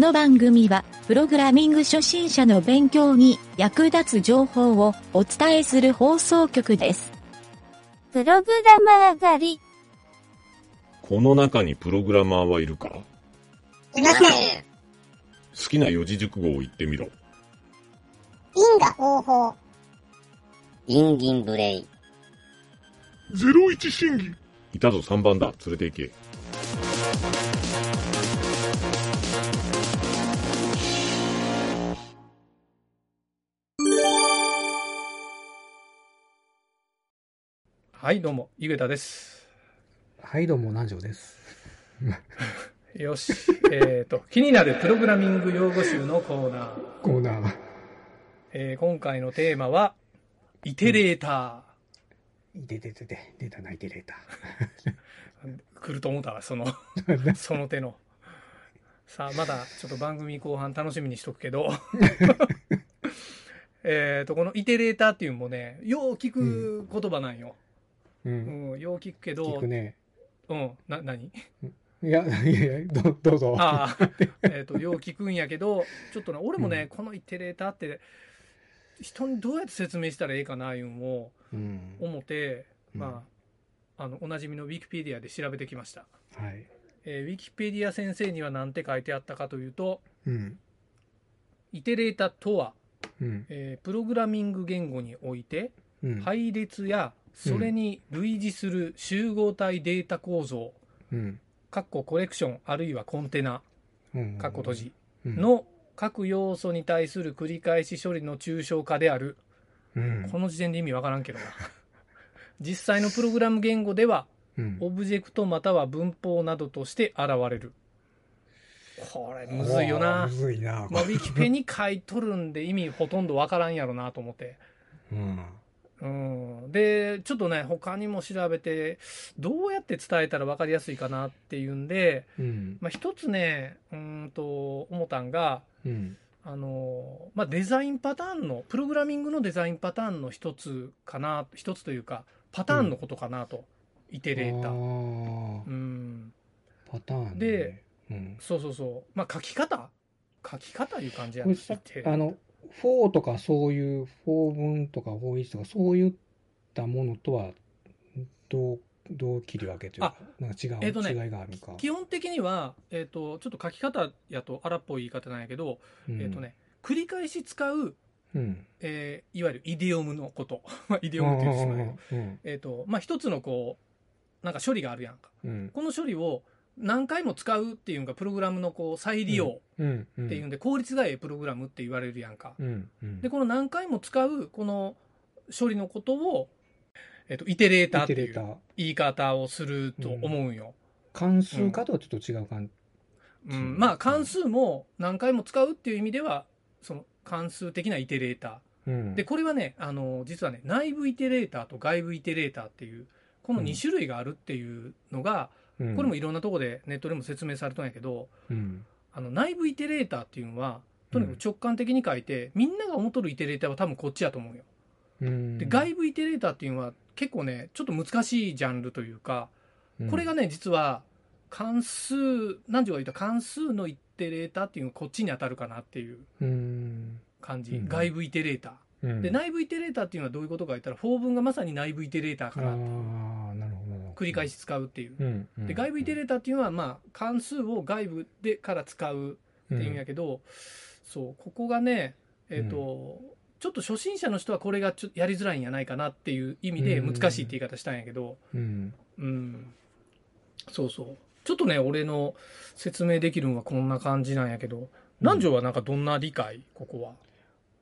の番組は、プログラミング初心者の勉強に役立つ情報をお伝えする放送局です。プログラマー狩り。この中にプログラマーはいるか？いません。好きな四字熟語を言ってみろ。因果応報。インギンブレイ。ゼロ一審議。いたぞ3番だ。連れて行け。はい、どうも、ゆげたです。はい、どうも、南條です。よし。えっと、気になるプログラミング用語集のコーナー。コーナー。えー今回のテーマは、イテレータ出て出て、出たな、イテレーター。来ると思ったわ、その、ー。その手の。さあ、まだちょっと番組後半楽しみにしとくけど。えっと、このイテレーターっていうのもね、よう聞く言葉なんよ。う。うんん、よう聞くけど、聞くね。うん、な、何？いや、いやいや、どどうぞ。ああ、えっと、よう聞くんやけど、ちょっとね、俺もね、うんこのイテレーターって、人にどうやって説明したらいいかな、いうんをうん。思って、うんまあ、あの、おなじみのウィキペディアで調べてきました。はい。えーウィキペディア先生には何て書いてあったかというと、うん。イテレータとは、うん。えープログラミング言語において、うん。配列やそれに類似する集合体データ構造、うん。ココレクションあるいはコンテナ、閉じうん、の各要素に対する繰り返し処理の抽象化である。うん。この時点で意味わからんけどな。実際のプログラム言語では、うん、オブジェクトまたは文法などとして現れる。これむずいよなむ。ずいな。まあ、ウィキペに書いとるんで意味ほとんどわからんやろなと思って。うん。うん、で、ちょっとね、他にも調べて、どうやって伝えたら分かりやすいかなっていうんで、うん。まあ、一つね、うーんと、思ったんが、うん。あの、まあ、デザインパターンの、プログラミングのデザインパターンの一つかな、一つというか、パターンのことかなと、イテレータあー。ーうん、パターン、ね。で、うん。そうそうそう。まあ、書き方書き方いう感じやねあの、 for とかそういう、 for 文とか foreach とかそういったものとは、どう、どう切り分けというか、なんか違う、えっとね違いがあるか。基本的には、えっ、と、ちょっと書き方やと荒っぽい言い方なんやけど、うんえっ、と。ね、繰り返し使う、うん。えーいわゆるイディオムのこと。まあイディオムって言ってしまうよ。うん。えっ、と、まあ、一つのこう、なんか処理があるやんか。うん。この処理を何回も使うっていうのがプログラムのこう再利用。っていうんで、効率がええプログラムって言われるやんか。で、この何回も使うこの処理のことを、えっ、と、イテレーターっていう言い方をすると思うんよ。関数化とはちょっと違う感じ。うん、まあ関数も何回も使うっていう意味ではその関数的なイテレータうん。ーでこれはねあの実はね内部イテレーターと外部イテレーターっていうこの2種類があるっていうのが、うん、これもいろんなところでネットでも説明されたんやけどうん。あの内部イテレーターっていうのはとにかく直感的に書いて、みんなが思っとるイテレーターは多分こっちやと思うよ。うん。で外部イテレーターっていうのは結構ねちょっと難しいジャンルというか、これがね実は関数何時が言った関数のイテレーターっていうのがこっちに当たるかなっていううん。感じ、うん外部イテレータうん。ーで内部イテレーターっていうのはどういうことか言ったらフォー文がまさに内部イテレーターあかなあ、なるほど。繰り返し使うっていう。で外部イテレーターっていうのはまあ関数を外部でから使うっていうんやけど、そうここがねえっ、と、ちょっと初心者の人はこれがちょっとやりづらいんやないかなっていう意味でうん。難しいって言い方したんやけど、うん。うん、そうそう。ちょっとね俺の説明できるのはこんな感じなんやけど。南條はなんかどんな理解？ここは、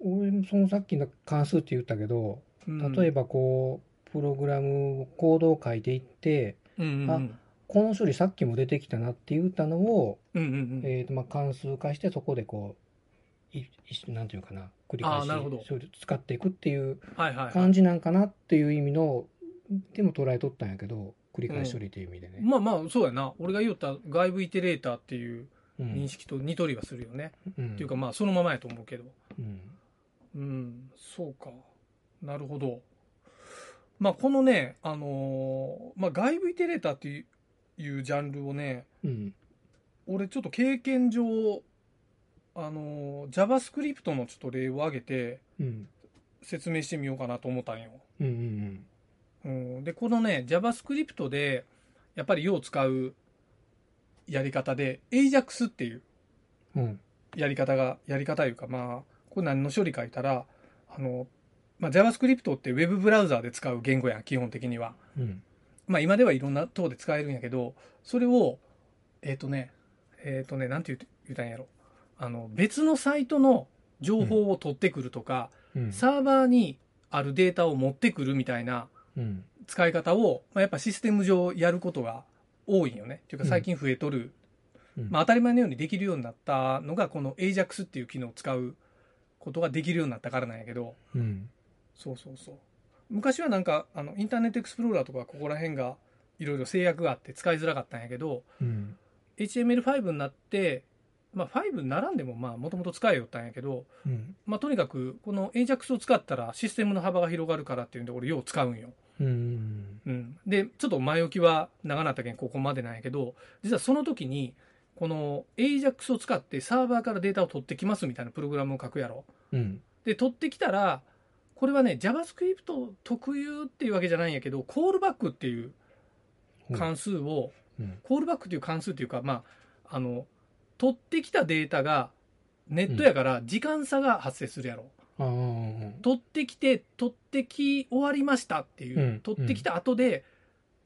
俺もそのさっきの関数って言ったけど、うん。例えばこう、プログラム、コードを書いていって、うんうんうん。この処理さっきも出てきたなって言ったのを、うんうんうん。えーとまあ、関数化してそこでこう、いいなんていうかな、繰りあ返し使っていくっていうはいはい、はい。感じなんかなっていう意味の、でも捉えとったんやけど、繰り返し処理という意味でね。まあまあそうやな。俺が言った外部イテレーターっていううん。認識と似とりはするよね、うん。っていうかまあそのままやと思うけど。うん。うん。そうか。なるほどまあこのねあのーまあ外部イテレーターっていうジャンルをねうん俺ちょっと経験上あの、JavaScript のちょっと例を挙げてうん。説明してみようかなと思ったんよ。うんうんうん、で、このね、JavaScript で、やっぱりよう使うやり方で、AJAX っていう。やり方が、やり方いうか、まあ、これ何の処理書いたら、あの、まあ、JavaScript って Web ブラウザーで使う言語やん、基本的には。うん。まあ、今ではいろんな等で使えるんやけど、それを、えっ、とね、えっ、とね、なんて言うたんやろ。あの、別のサイトの情報を取ってくるとか、うん。サーバーにあるデータを持ってくるみたいなうん。使い方を、まあ、やっぱシステム上やることが多いんよね。っていうか最近増えとる、うんまあ、当たり前のようにできるようになったのが、この AJAX っていう機能を使うことができるようになったからなんやけど、うん。そうそうそう。昔はなんか、あの、インターネットエクスプローラーとかここら辺がいろいろ制約があって使いづらかったんやけど、うん。HTML5 になって、まあ5に並んでもまあもともと使えよったんやけど、うん。まあとにかくこの AJAX を使ったらシステムの幅が広がるからっていうんで俺よう使うんよ。うん。うん。で、ちょっと前置きは長なったけんここまでなんやけど、実はその時に、この AJAX を使ってサーバーからデータを取ってきますみたいなプログラムを書くやろ。うん。で、取ってきたら、これはね、JavaScript 特有っていうわけじゃないんやけど、コールバックっていう関数を、うん。コールバックっていう関数っていうか、まあ、あの、取ってきたデータがネットやから時間差が発生するやろ。ああ。取ってきて、取ってき終わりましたっていう、うん取ってきた後で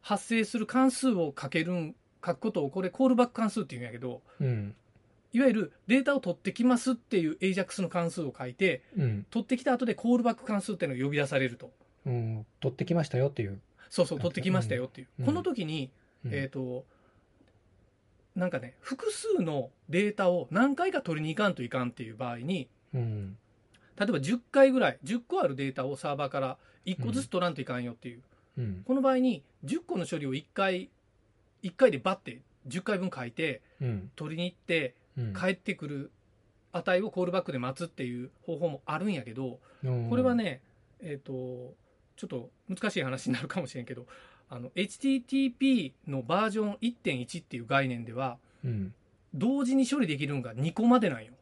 発生する関数を書けるん、書くことを、これコールバック関数っていうんやけど、うん。いわゆるデータを取ってきますっていう AJAX の関数を書いて、うん。取ってきた後でコールバック関数っていうのが呼び出されると。うん。取ってきましたよっていう。そうそう、取ってきましたよっていう。うんこの時に、うんえっ、と、なんかね、複数のデータを何回か取りに行かんといかんっていう場合に、うん。例えば10回ぐらい、10個あるデータをサーバーから1個ずつ取らんといかんよっていう。うん。この場合に10個の処理を1回、1回でバッて10回分書いて、うん。取りに行って、うん。帰ってくる値をコールバックで待つっていう方法もあるんやけど、うんこれは、ね、えっ、と、ちょっと難しい話になるかもしれんけど、あの、HTTP のバージョン1.1っていう概念では、うん。同時に処理できるのが2個までなんよ。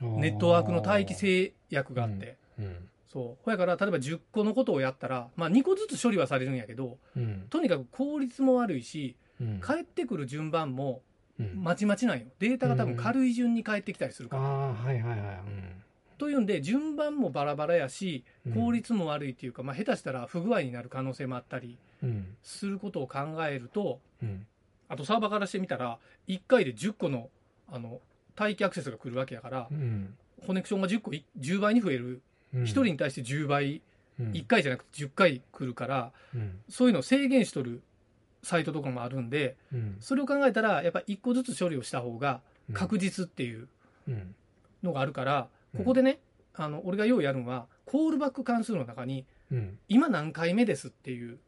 ネットワークの帯域制約があって。うん。そう。ほやから、例えば10個のことをやったら、まあ2個ずつ処理はされるんやけど、うん。とにかく効率も悪いし、うん。帰ってくる順番もうんまちまちなんよ。データが多分軽い順に返ってきたりするから。ああ、はいはいはい。というんで、順番もバラバラやし、うん効率も悪いっていうか、まあ下手したら不具合になる可能性もあったりうん。することを考えると、うん。あとサーバーからしてみたら、1回で10個の、あの、待機アクセスが来るわけやからう、ん。コネクションが10個、い10倍に増える。うん。1人に対して10倍、うん、1回じゃなくて10回来るから、うん。そういうのを制限しとるサイトとかもあるんで、うん。それを考えたら、やっぱ1個ずつ処理をした方がうん確実っていううん。のがあるから、うんここでね、あの、俺がようやるのは、コールバック関数の中に、うん。今何回目ですっていう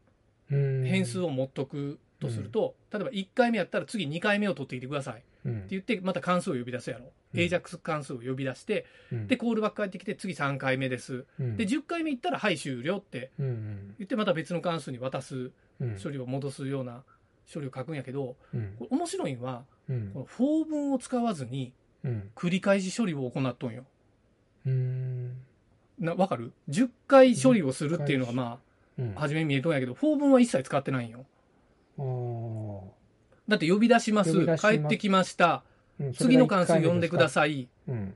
うん。変数を持っとくとすると、例えば1回目やったら次2回目を取ってきてくださいってうん。言って、また関数を呼び出すやろ。うん AJAX 関数を呼び出して、うんで、コールバック返ってきて、次3回目です。うん、で、10回目行ったら、はい、終了って言って、また別の関数に渡すうん。処理を戻すような処理を書くんやけど、うんこれ面白いのは、うんこの for 文を使わずにうん。繰り返し処理を行っとんよ。うん。な、わかる ?10 回処理をするっていうのがまうん。あ、初め見えとんやけど、for 文は一切使ってないんよ。だって呼び出します。帰ってきました。うん次の関数読んでくだい。さい。うん。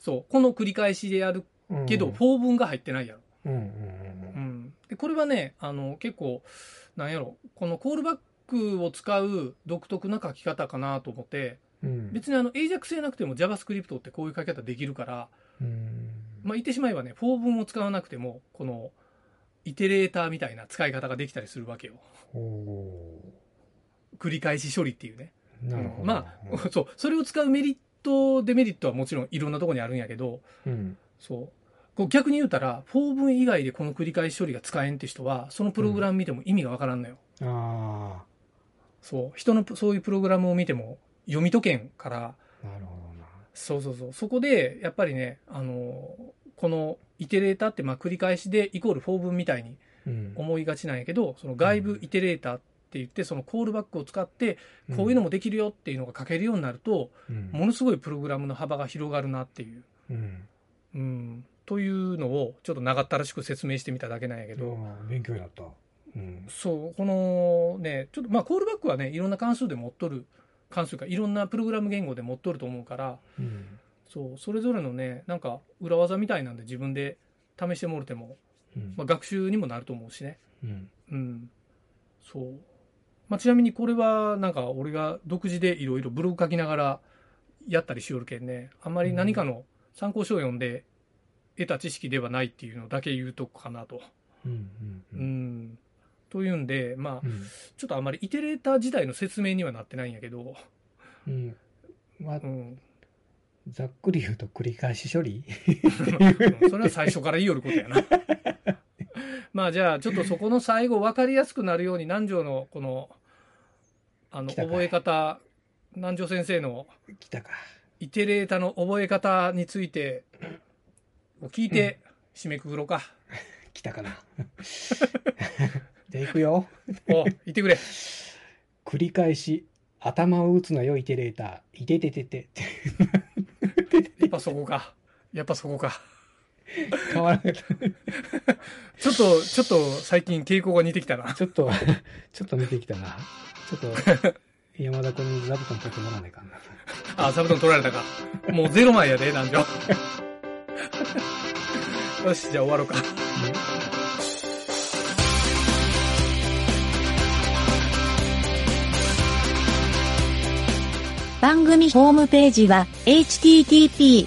そう。この繰り返しでやるうんけど、for 文が入ってないやろ。うん。で、これはね、あの、結構、なんやろ、このコールバックを使う独特な書き方かなと思って、うん。うん。別にあの、AJAX じゃなくても JavaScript ってこういう書き方できるから、うん。まあ、言ってしまえばね、for 文を使わなくても、この、イテレーターみたいな使い方ができたりするわけよ。お繰り返し処理っていうね。ーなるほど。うんまあ、そう、それを使うメリット、デメリットはもちろんいろんなところにあるんやけど、うん。そう。こう逆に言うたら、for 文以外でこの繰り返し処理が使えんって人は、そのプログラム見ても意味がわからんのよ。あそう。人のそういうプログラムを見ても読み解けんから、あ、なるほどな。そうそうそう。そこで、やっぱりね、あの、このイテレーターってまあ繰り返しでイコール for 文みたいにうん。思いがちなんやけど、その外部イテレーターっって言って、そのコールバックを使って、こういうのもできるよっていうのが書けるようになると、うんものすごいプログラムの幅が広がるなっていう。うん。うん。というのを、ちょっと長ったらしく説明してみただけなんやけど、勉強になった。うん。そう、このね、ちょっとまあ、コールバックはね、いろんな関数で持っとる、関数か、いろんなプログラム言語で持っとると思うから、うん。そう、それぞれのね、なんか裏技みたいなんで自分で試してもろても、うんまあ、学習にもなると思うしね。うん。うん。そう。まあ、ちなみにこれは、なんか俺が独自でいろいろブログ書きながらやったりしよるけんね、あんまり何かの参考書を読んで得た知識ではないっていうのだけ言うとこかなと。うん。ううん。ん。というんで、まあう、ん。ちょっとあまりイテレーター自体の説明にはなってないんやけど、うん。まあう、ん。ざっくり言うと繰り返し処理？それは最初から言いよることやな。まあじゃあちょっとそこの最後分かりやすくなるように南條のこのあの覚え方南條先生の来たか。イテレータの覚え方についてを聞いて締めくくろうか。来たかな。じゃあ行くよ。お言ってくれ。繰り返し、頭を打つなよ、イテレーター。いてててて。やっぱそこか。やっぱそこか。変わらない。ちょっと、ちょっと最近傾向が似てきたな。ちょっと、ちょっと見てきたな。ちょっと、山田君に座布団取ってもらわないかんな。あ、座布団取られたか。もうゼロ枚やで、南條。よし、じゃあ終わろうか。番組ホームページは http://